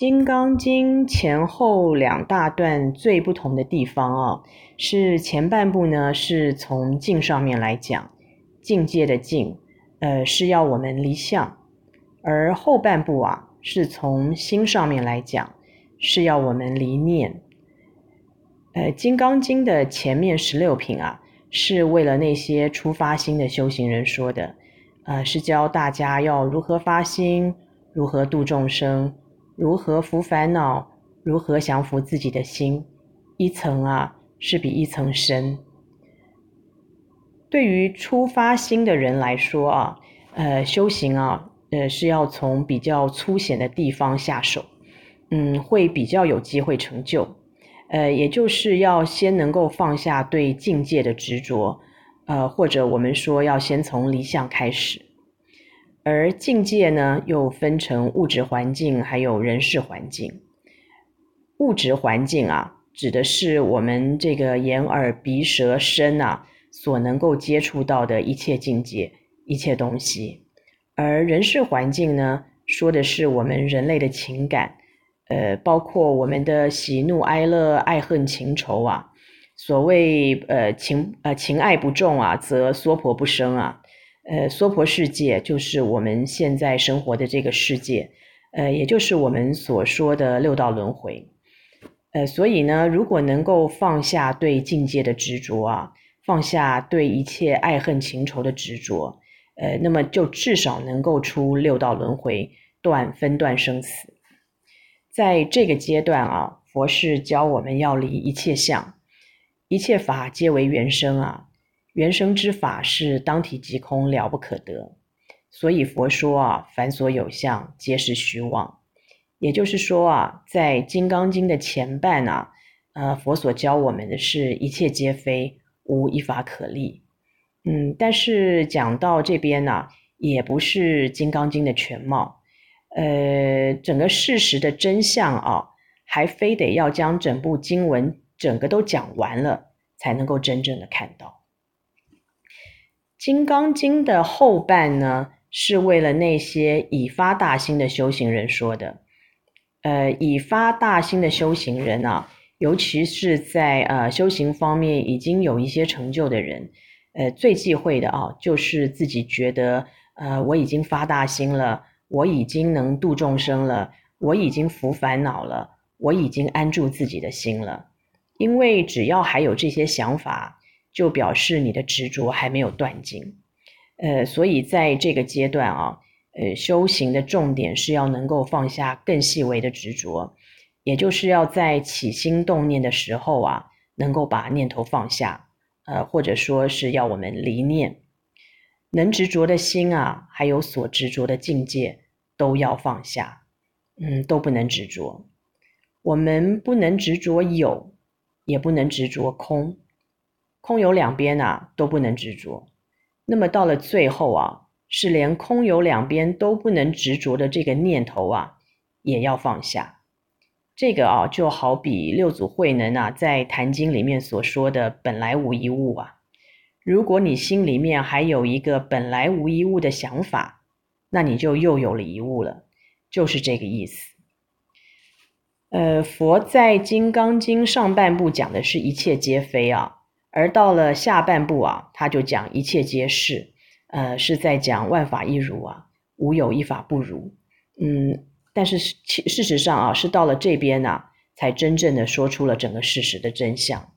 金刚经前后两大段最不同的地方啊，是前半部呢是从境上面来讲，境界的境，呃是要我们离相，而后半部啊是从心上面来讲，是要我们离念。呃，金刚经的前面十六品啊，是为了那些初发心的修行人说的，呃，是教大家要如何发心，如何度众生。如何服烦恼？如何降服自己的心？一层啊，是比一层深。对于初发心的人来说啊，呃，修行啊，呃，是要从比较粗显的地方下手，嗯，会比较有机会成就。呃，也就是要先能够放下对境界的执着，呃，或者我们说要先从离相开始。而境界呢，又分成物质环境还有人事环境。物质环境啊，指的是我们这个眼耳鼻舌身啊所能够接触到的一切境界、一切东西。而人事环境呢，说的是我们人类的情感，呃，包括我们的喜怒哀乐、爱恨情仇啊。所谓呃情呃情爱不重啊，则娑婆不生啊。呃，娑婆世界就是我们现在生活的这个世界，呃，也就是我们所说的六道轮回。呃，所以呢，如果能够放下对境界的执着啊，放下对一切爱恨情仇的执着，呃，那么就至少能够出六道轮回，断分段生死。在这个阶段啊，佛是教我们要离一切相，一切法皆为缘生啊。原生之法是当体即空，了不可得。所以佛说啊，凡所有相，皆是虚妄。也就是说啊，在《金刚经》的前半啊，呃，佛所教我们的是一切皆非，无一法可立。嗯，但是讲到这边呢，也不是《金刚经》的全貌。呃，整个事实的真相啊，还非得要将整部经文整个都讲完了，才能够真正的看到。《金刚经》的后半呢，是为了那些已发大心的修行人说的。呃，已发大心的修行人啊，尤其是在呃修行方面已经有一些成就的人，呃，最忌讳的啊，就是自己觉得，呃，我已经发大心了，我已经能度众生了，我已经伏烦恼了，我已经安住自己的心了。因为只要还有这些想法。就表示你的执着还没有断尽，呃，所以在这个阶段啊，呃，修行的重点是要能够放下更细微的执着，也就是要在起心动念的时候啊，能够把念头放下，呃，或者说是要我们离念，能执着的心啊，还有所执着的境界都要放下，嗯，都不能执着，我们不能执着有，也不能执着空。空有两边啊，都不能执着。那么到了最后啊，是连空有两边都不能执着的这个念头啊，也要放下。这个啊，就好比六祖慧能啊，在《坛经》里面所说的“本来无一物”啊。如果你心里面还有一个“本来无一物”的想法，那你就又有了一物了，就是这个意思。呃，佛在《金刚经》上半部讲的是一切皆非啊。而到了下半部啊，他就讲一切皆是，呃，是在讲万法一如啊，无有一法不如。嗯，但是事事实上啊，是到了这边呢，才真正的说出了整个事实的真相。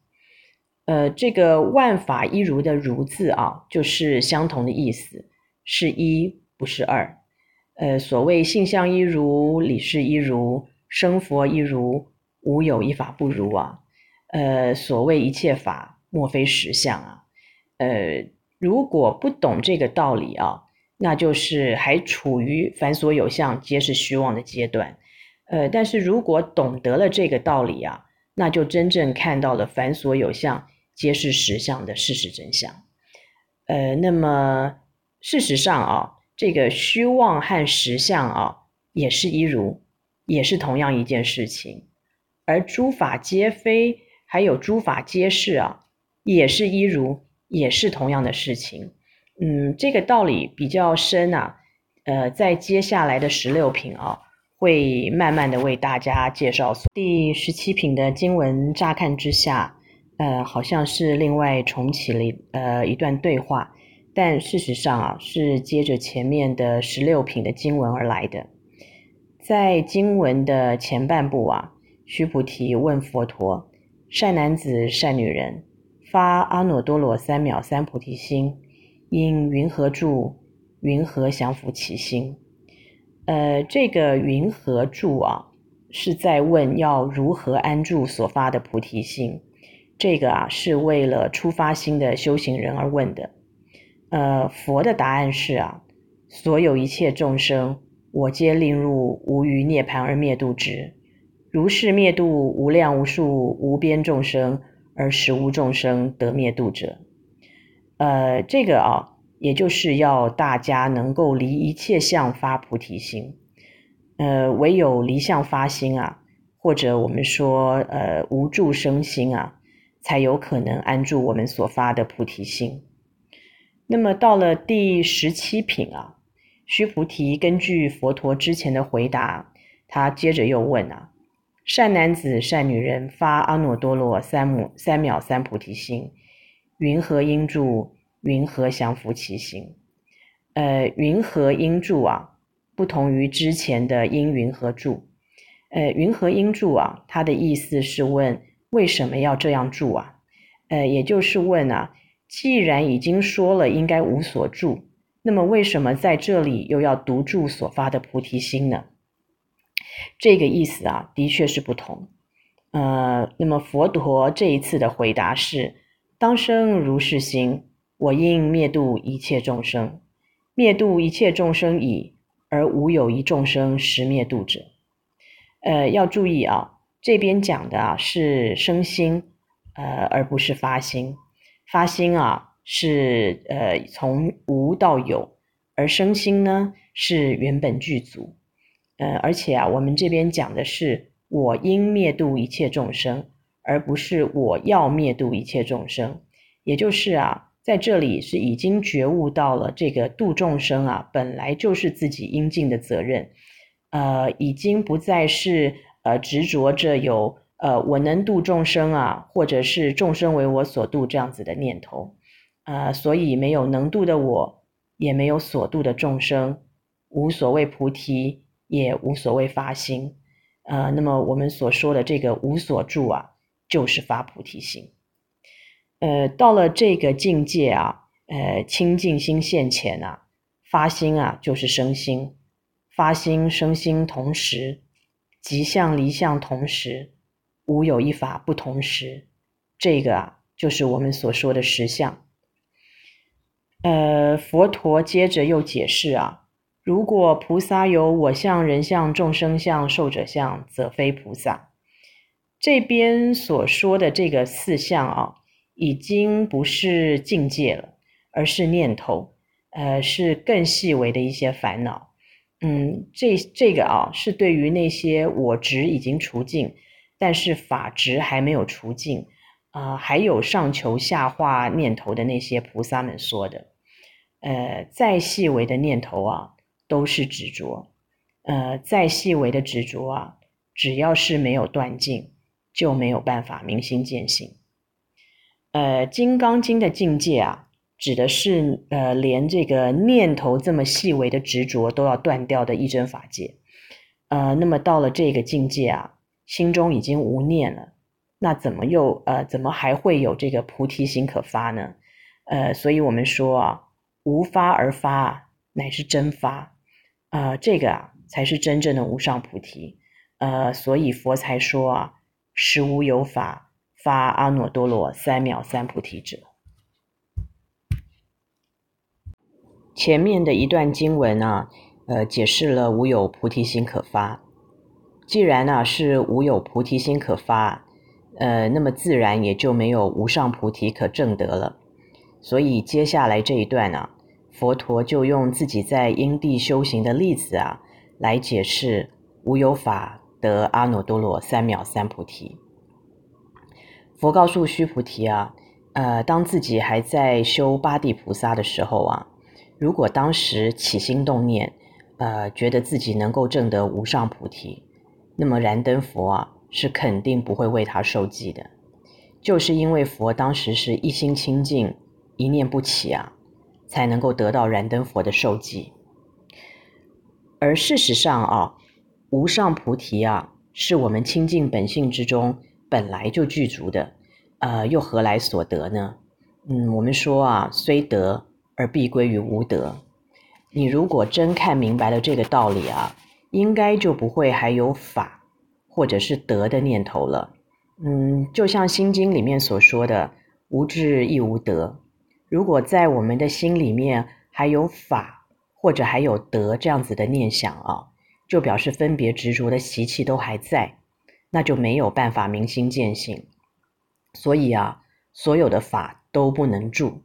呃，这个万法一如的如字啊，就是相同的意思，是一不是二。呃，所谓性相一如，理事一如，生佛一如，无有一法不如啊。呃，所谓一切法。莫非实相啊？呃，如果不懂这个道理啊，那就是还处于凡所有相皆是虚妄的阶段。呃，但是如果懂得了这个道理啊，那就真正看到了凡所有相皆是实相的事实真相。呃，那么事实上啊，这个虚妄和实相啊，也是一如，也是同样一件事情。而诸法皆非，还有诸法皆是啊。也是一如，也是同样的事情。嗯，这个道理比较深啊。呃，在接下来的十六品啊，会慢慢的为大家介绍。第十七品的经文，乍看之下，呃，好像是另外重启了呃一段对话，但事实上啊，是接着前面的十六品的经文而来的。在经文的前半部啊，须菩提问佛陀：“善男子，善女人，发阿耨多罗三藐三菩提心，应云何住？云何降伏其心？”呃，这个云何住啊，是在问要如何安住所发的菩提心。这个啊，是为了初发心的修行人而问的。呃，佛的答案是啊，所有一切众生，我皆令入无余涅槃而灭度之。如是灭度无量无数无边众生，而实无众生得灭度者。呃，这个啊。也就是要大家能够离一切相发菩提心，呃，唯有离相发心啊，或者我们说呃无住生心啊，才有可能安住我们所发的菩提心。那么到了第十七品啊，须菩提根据佛陀之前的回答，他接着又问啊：善男子、善女人，发阿耨多罗三藐三藐三菩提心，云何应住？云何降伏其心？呃，云何应住啊？不同于之前的应云何住。呃，云何应住啊？它的意思是问为什么要这样住啊？呃，也就是问啊，既然已经说了应该无所住，那么为什么在这里又要独住所发的菩提心呢？这个意思啊，的确是不同。呃，那么佛陀这一次的回答是：当生如是心。我应灭度一切众生，灭度一切众生已，而无有一众生实灭度者。呃，要注意啊，这边讲的啊是生心，呃，而不是发心。发心啊是呃从无到有，而生心呢是原本具足。呃，而且啊，我们这边讲的是我应灭度一切众生，而不是我要灭度一切众生。也就是啊。在这里是已经觉悟到了这个度众生啊，本来就是自己应尽的责任，呃，已经不再是呃执着着有呃我能度众生啊，或者是众生为我所度这样子的念头，呃，所以没有能度的我，也没有所度的众生，无所谓菩提，也无所谓发心，呃，那么我们所说的这个无所住啊，就是发菩提心。呃，到了这个境界啊，呃，清净心现前啊，发心啊就是生心，发心生心同时，即相离相同时，无有一法不同时，这个啊就是我们所说的实相。呃，佛陀接着又解释啊，如果菩萨有我相、人相、众生相、寿者相，则非菩萨。这边所说的这个四相啊。已经不是境界了，而是念头，呃，是更细微的一些烦恼。嗯，这这个啊，是对于那些我执已经除尽，但是法执还没有除尽，啊、还有上求下化念头的那些菩萨们说的。呃，再细微的念头啊，都是执着。呃，再细微的执着啊，只要是没有断尽，就没有办法明心见性。呃，《金刚经》的境界啊，指的是呃，连这个念头这么细微的执着都要断掉的一真法界。呃，那么到了这个境界啊，心中已经无念了，那怎么又呃，怎么还会有这个菩提心可发呢？呃，所以我们说啊，无发而发乃是真发，呃，这个啊才是真正的无上菩提。呃，所以佛才说啊，实无有法。发阿耨多罗三藐三菩提者。前面的一段经文啊，呃，解释了无有菩提心可发。既然呢、是无有菩提心可发，呃，那么自然也就没有无上菩提可证得了。所以接下来这一段呢、佛陀就用自己在因地修行的例子啊，来解释无有法得阿耨多罗三藐三菩提。佛告诉须菩提啊，呃，当自己还在修八地菩萨的时候啊，如果当时起心动念，呃，觉得自己能够证得无上菩提，那么燃灯佛啊是肯定不会为他受记的，就是因为佛当时是一心清净，一念不起啊，才能够得到燃灯佛的受记。而事实上啊，无上菩提啊，是我们清净本性之中本来就具足的，呃，又何来所得呢？嗯，我们说啊，虽得而必归于无得。你如果真看明白了这个道理啊，应该就不会还有法或者是得的念头了。嗯，就像《心经》里面所说的“无智亦无得”。如果在我们的心里面还有法或者还有德这样子的念想啊，就表示分别执着的习气都还在，那就没有办法明心见性。所以啊，所有的法。都不能住，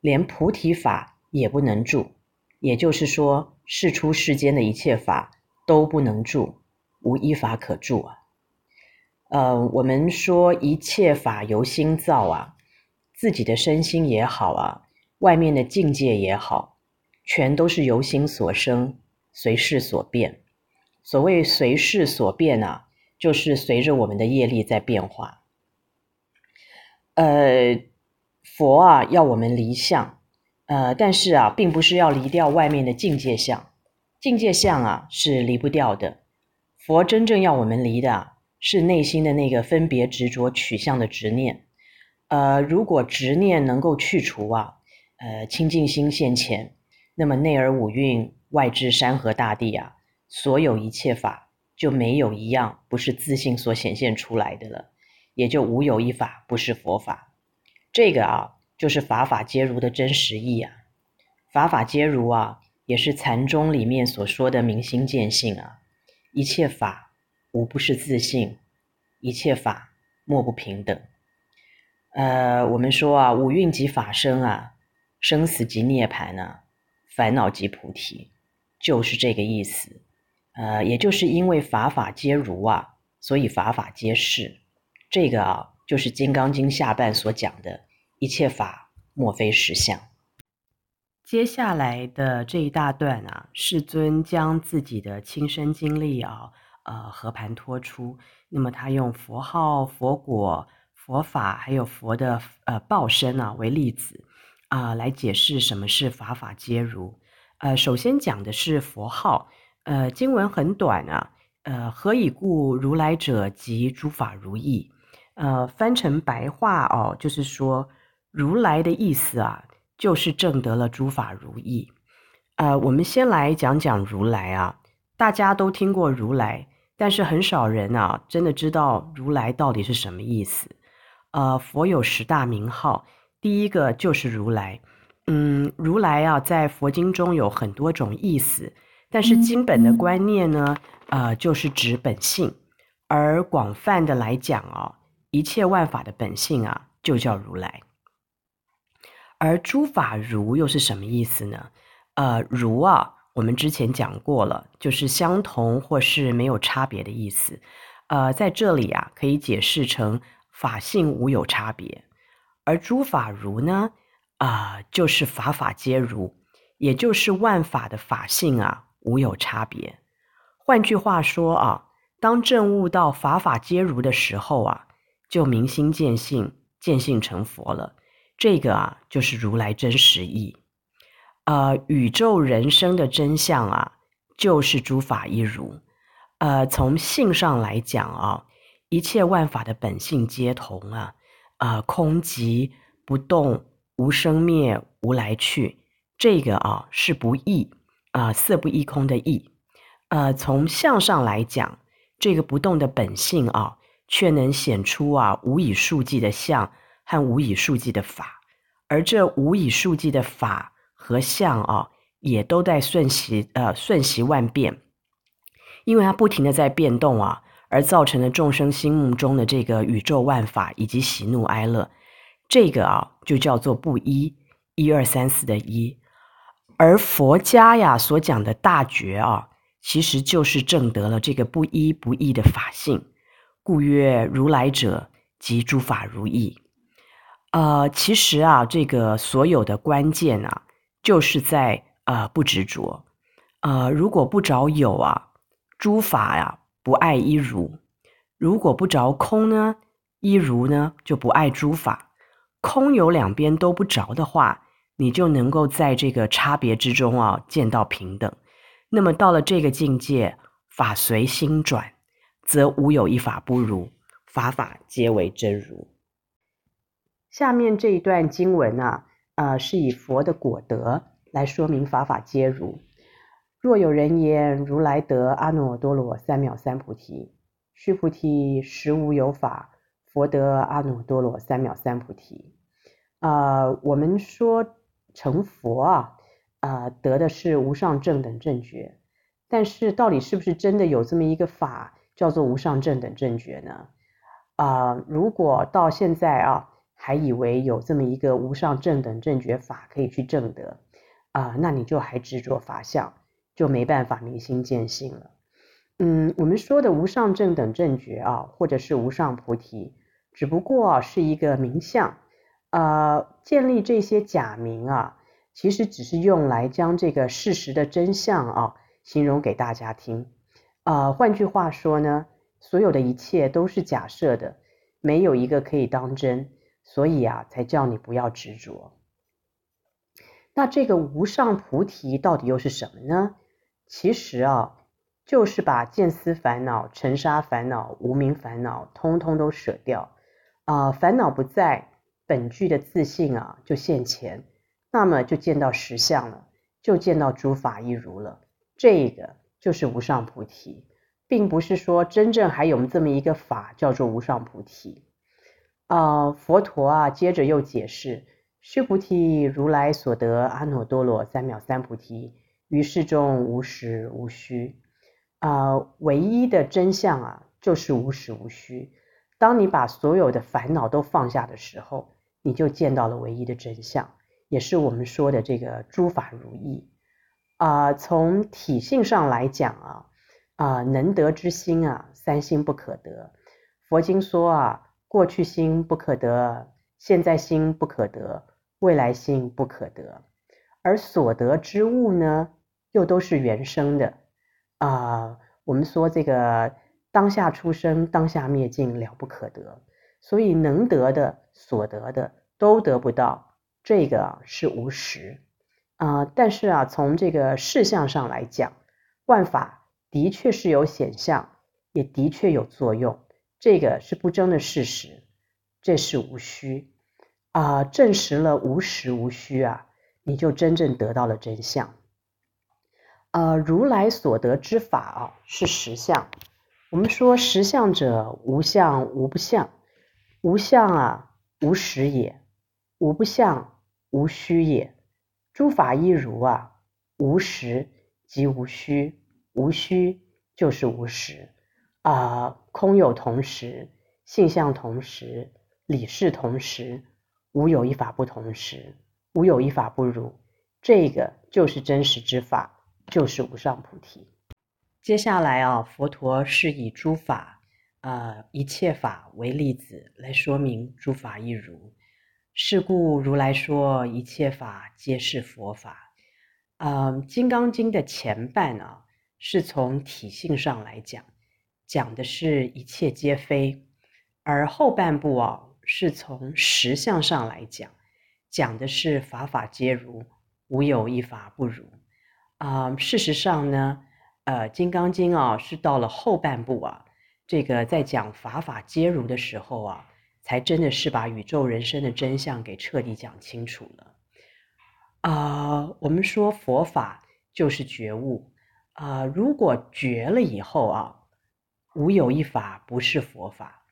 连菩提法也不能住，也就是说，世出世间的一切法都不能住，无一法可住啊。呃，我们说一切法由心造啊，自己的身心也好啊，外面的境界也好，全都是由心所生，随事所变。所谓随事所变啊，就是随着我们的业力在变化。呃。佛啊，要我们离相，呃，但是啊，并不是要离掉外面的境界相，境界相啊是离不掉的。佛真正要我们离的啊，是内心的那个分别执着取向的执念。呃，如果执念能够去除啊，呃，清净心现前，那么内而五蕴，外至山河大地啊，所有一切法就没有一样不是自信所显现出来的了，也就无有一法不是佛法。这个啊，就是法法皆如的真实义啊。法法皆如啊，也是禅宗里面所说的明心见性啊。一切法无不是自信，一切法莫不平等。呃，我们说啊，五蕴即法身啊，生死即涅槃啊，烦恼即菩提，就是这个意思。呃，也就是因为法法皆如啊，所以法法皆是。这个啊，就是《金刚经》下半所讲的。一切法莫非实相。接下来的这一大段啊，世尊将自己的亲身经历啊，呃，和盘托出。那么他用佛号、佛果、佛法，还有佛的呃报身啊为例子啊，来解释什么是法法皆如。呃，首先讲的是佛号。呃，经文很短啊。呃，何以故？如来者，即诸法如意。呃，翻成白话哦，就是说。如来的意思啊，就是证得了诸法如意。呃，我们先来讲讲如来啊。大家都听过如来，但是很少人啊，真的知道如来到底是什么意思。呃，佛有十大名号，第一个就是如来。嗯，如来啊，在佛经中有很多种意思，但是经本的观念呢，呃，就是指本性。而广泛的来讲啊，一切万法的本性啊，就叫如来。而诸法如又是什么意思呢？呃，如啊，我们之前讲过了，就是相同或是没有差别的意思。呃，在这里啊，可以解释成法性无有差别。而诸法如呢，啊、就是法法皆如，也就是万法的法性啊，无有差别。换句话说啊，当证悟到法法皆如的时候啊，就明心见性，见性成佛了。这个啊，就是如来真实义，呃，宇宙人生的真相啊，就是诸法一如。呃，从性上来讲啊，一切万法的本性皆同啊，呃，空寂不动，无生灭，无来去，这个啊是不异啊，色不异空的异。呃，从相上来讲，这个不动的本性啊，却能显出啊无以数计的相。和无以数计的法，而这无以数计的法和相啊，也都在瞬息呃瞬息万变，因为它不停的在变动啊，而造成了众生心目中的这个宇宙万法以及喜怒哀乐，这个啊就叫做不一，一二三四的一，而佛家呀所讲的大觉啊，其实就是证得了这个不一不异的法性，故曰如来者，即诸法如意。呃，其实啊，这个所有的关键啊，就是在呃不执着。呃，如果不着有啊，诸法呀不爱一如；如果不着空呢，一如呢就不爱诸法。空有两边都不着的话，你就能够在这个差别之中啊见到平等。那么到了这个境界，法随心转，则无有一法不如，法法皆为真如。下面这一段经文啊，呃，是以佛的果德来说明法法皆如。若有人言如来得阿耨多罗三藐三菩提，须菩提，实无有法，佛得阿耨多罗三藐三菩提。啊、我们说成佛啊，啊、得的是无上正等正觉，但是到底是不是真的有这么一个法叫做无上正等正觉呢？啊、如果到现在啊，还以为有这么一个无上正等正觉法可以去证得啊、那你就还执着法相。就没办法明心见性了。嗯，我们说的无上正等正觉啊，或者是无上菩提，只不过是一个名相。呃，建立这些假名啊，其实只是用来将这个事实的真相啊，形容给大家听。呃，换句话说呢，所有的一切都是假设的，没有一个可以当真，所以啊，才叫你不要执着。那这个无上菩提到底又是什么呢？其实啊，就是把见思烦恼、尘沙烦恼、无明烦恼，通通都舍掉啊、呃，烦恼不在，本具的自性啊就现前，那么就见到实相了，就见到诸法一如了。这个就是无上菩提，并不是说真正还有这么一个法叫做无上菩提啊、佛陀啊，接着又解释：须菩提，如来所得阿耨多罗三藐三菩提。于是中无实无虚，啊、唯一的真相啊，就是无实无虚。当你把所有的烦恼都放下的时候，你就见到了唯一的真相，也是我们说的这个诸法如意。啊、从体性上来讲啊，啊、能得之心啊，三心不可得。佛经说啊，过去心不可得，现在心不可得，未来心不可得。而所得之物呢，又都是原生的啊、我们说这个当下出生，当下灭尽，了不可得。所以能得的、所得的都得不到，这个是无实啊、但是啊，从这个事相上来讲，万法的确是有显相，也的确有作用，这个是不争的事实，这是无虚啊、证实了无实无虚啊，你就真正得到了真相。呃，如来所得之法啊，是实相。我们说实相者，无相无不相，无相啊，无实也；无不相，无虚也。诸法一如啊，无实即无虚，无虚就是无实啊、空有同时，性相同时，理事同时，无有一法不同时，无有一法不如。这个就是真实之法。就是无上菩提。接下来啊，佛陀是以诸法，呃，一切法为例子来说明诸法一如。是故如来说一切法皆是佛法。嗯、《金刚经》的前半啊，是从体性上来讲，讲的是一切皆非；而后半部啊，是从实相上来讲，讲的是法法皆如，无有一法不如。啊、事实上呢，呃，《金刚经》啊，是到了后半部啊，这个在讲法法皆如的时候啊，才真的是把宇宙人生的真相给彻底讲清楚了。啊、我们说佛法就是觉悟啊、如果觉了以后啊，无有一法不是佛法。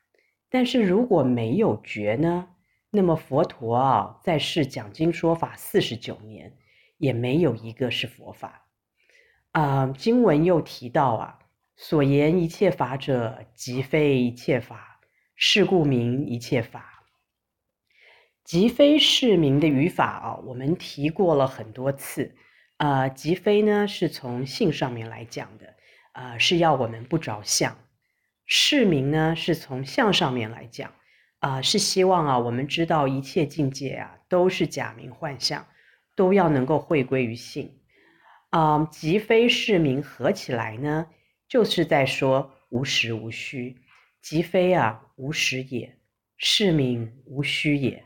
但是如果没有觉呢，那么佛陀啊，在世讲经说法四十九年。也没有一个是佛法啊、经文又提到啊，所言一切法者，即非一切法，是故名一切法。即非是名的语法啊，我们提过了很多次。呃，即非呢，是从性上面来讲的，呃，是要我们不着相；是名呢，是从相上面来讲，啊、是希望啊，我们知道一切境界啊，都是假名幻相。都要能够回归于性，啊、即非是名合起来呢，就是在说无实无虚。即非啊，无实也；是名无虚也。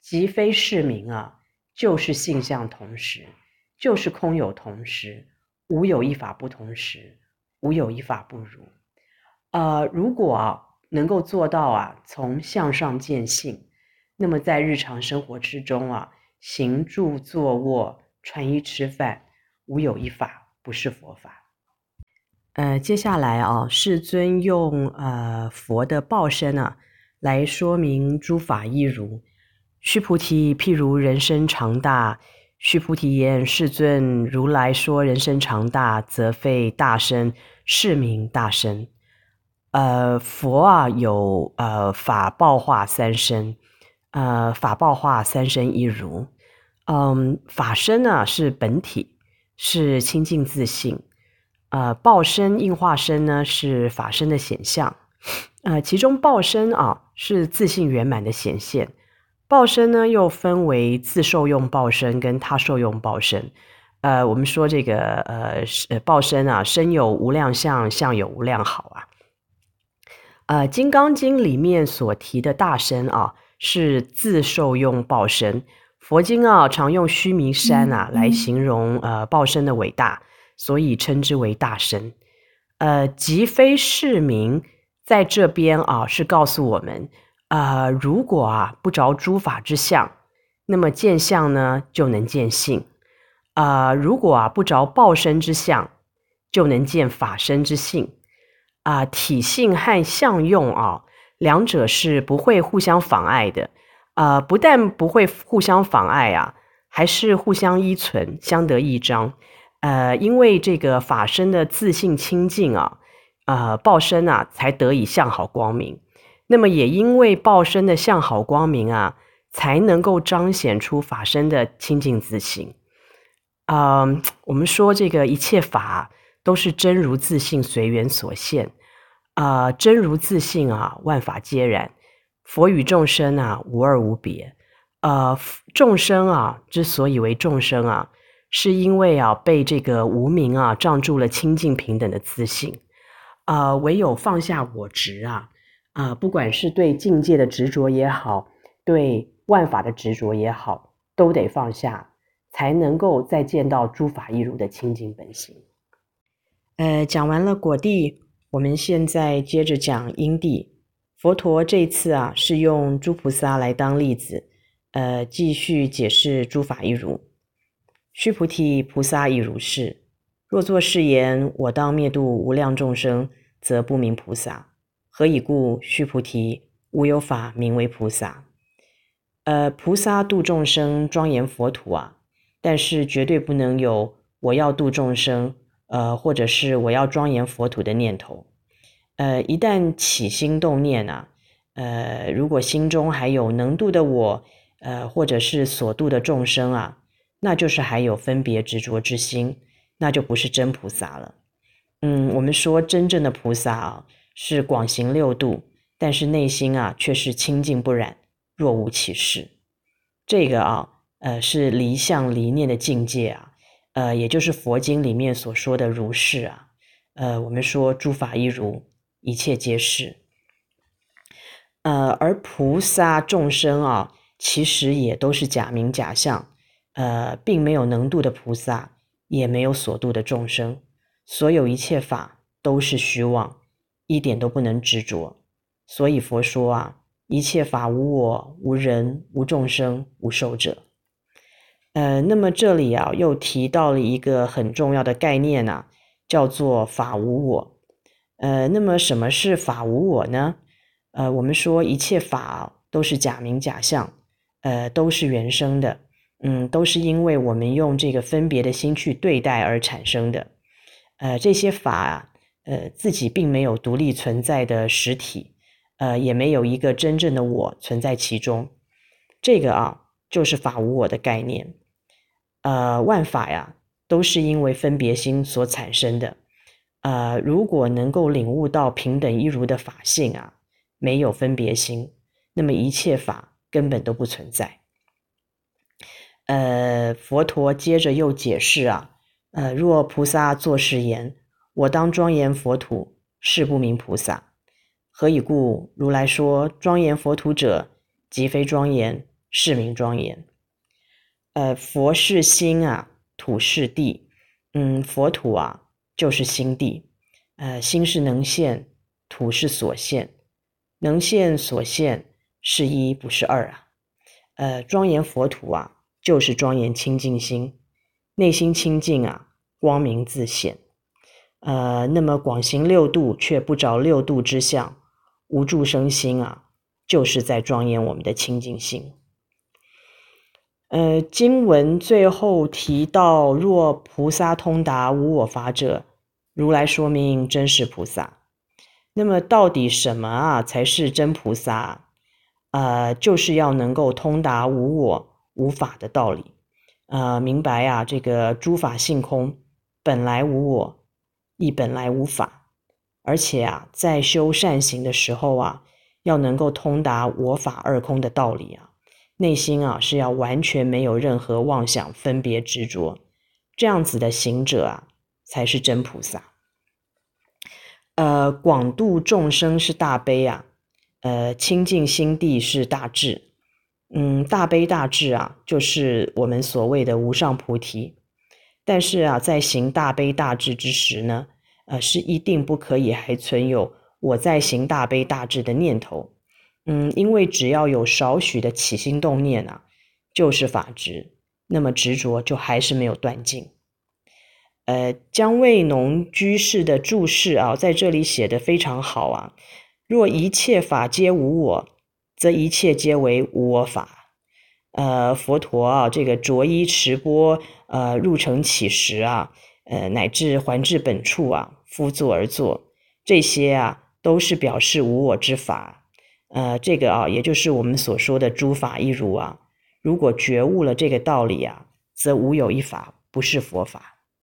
即非是名啊，就是性相同时，就是空有同时，无有一法不同时，无有一法不如。呃，如果啊能够做到啊，从相上见性，那么在日常生活之中啊，行住坐卧、穿衣吃饭，无有一法不是佛法。呃，接下来啊，世尊用呃佛的报身啊，来说明诸法亦如。须菩提，譬如人身长大。须菩提言：世尊，如来说人身长大，则非大身，是名大身。呃，佛啊，有呃法报化三身，呃法报化三身亦如。嗯，法身啊是本体，是清净自性。呃，报身应化身呢是法身的显相，呃，其中报身啊是自性圆满的显现。报身呢又分为自受用报身跟他受用报身。呃，我们说这个呃报身啊，身有无量相，相有无量好啊。呃，《金刚经》里面所提的大身啊，是自受用报身。佛经啊常用须弥山啊来形容呃报身的伟大。所以称之为大身，呃，即非是名，在这边啊，是告诉我们，呃，如果啊不着诸法之相，那么见相呢就能见性，啊、呃，如果啊不着报身之相，就能见法身之性，啊、呃，体性和相用啊，两者是不会互相妨碍的，呃，不但不会互相妨碍啊，还是互相依存，相得益彰。呃，因为这个法身的自信清净啊，呃，报身啊才得以向好光明。那么也因为报身的向好光明啊，才能够彰显出法身的清净自信。啊、我们说这个一切法都是真如自信随缘所现。啊、真如自信啊，万法皆然。佛与众生啊，无二无别。呃，众生啊，之所以为众生啊。是因为啊，被这个无明啊障住了清净平等的自信，啊、唯有放下我执啊，啊、不管是对境界的执着也好，对万法的执着也好，都得放下，才能够再见到诸法一如的清净本性。呃，讲完了果地，我们现在接着讲因地。佛陀这次啊，是用诸菩萨来当例子，呃，继续解释诸法一如。须菩提，菩萨亦如是。若作是言，我当灭度无量众生，则不明菩萨。何以故？须菩提，无有法名为菩萨。呃，菩萨度众生，庄严佛土啊，但是绝对不能有我要度众生，呃，或者是我要庄严佛土的念头。呃，一旦起心动念啊，呃，如果心中还有能度的我，呃，或者是所度的众生啊。那就是还有分别执着之心，那就不是真菩萨了。嗯，我们说真正的菩萨啊，是广行六度，但是内心啊却是清净不染，若无其事。这个啊，呃，是离相离念的境界啊，呃，也就是佛经里面所说的如是啊。呃，我们说诸法亦如，一切皆是。呃，而菩萨众生啊，其实也都是假名假相。呃，并没有能度的菩萨，也没有所度的众生，所有一切法都是虚妄，一点都不能执着。所以佛说啊，一切法无我、无人、无众生、无寿者。呃，那么这里啊，又提到了一个很重要的概念啊，叫做法无我。呃，那么什么是法无我呢？呃，我们说一切法都是假名假相，呃，都是原生的。嗯，都是因为我们用这个分别的心去对待而产生的。呃，这些法啊，呃，自己并没有独立存在的实体，呃，也没有一个真正的我存在其中。这个啊，就是法无我的概念。呃，万法呀，都是因为分别心所产生的。呃，如果能够领悟到平等一如的法性啊，没有分别心，那么一切法根本都不存在。呃，佛陀接着又解释啊，呃，若菩萨作是言：我当庄严佛土，是不名菩萨。何以故？如来说庄严佛土者，即非庄严，是名庄严。呃，佛是心啊，土是地。嗯，佛土啊，就是心地。呃，心是能现，土是所现。能现所现是一，不是二啊。呃，庄严佛土啊，就是庄严清净心，内心清净啊，光明自现。呃，那么广行六度却不着六度之相，无住生心啊，就是在庄严我们的清净心。呃，经文最后提到，若菩萨通达无我法者，如来说明真实菩萨。那么到底什么啊才是真菩萨？呃，就是要能够通达无我无法的道理，呃，明白啊，这个诸法性空，本来无我。亦本来无法，而且啊，在修善行的时候啊，要能够通达我法二空的道理啊，内心啊是要完全没有任何妄想、分别、执着，这样子的行者啊，才是真菩萨。呃，广度众生是大悲啊，呃，清净心地是大智，嗯，大悲大智啊，就是我们所谓的无上菩提。但是啊，在行大悲大智之时呢，呃，是一定不可以还存有我在行大悲大智的念头。嗯，因为只要有少许的起心动念啊，就是法执，那么执着就还是没有断尽。呃，姜味农居士的注释啊，在这里写得非常好啊。若一切法皆无我，则一切皆为无我法。呃，佛陀啊，这个着衣持钵，呃，入城乞食啊，呃，乃至还至本处啊，敷座而坐，这些啊，都是表示无我之法。呃，这个啊，也就是我们所说的诸法一如啊。如果觉悟了这个道理啊，则无有一法不是佛法。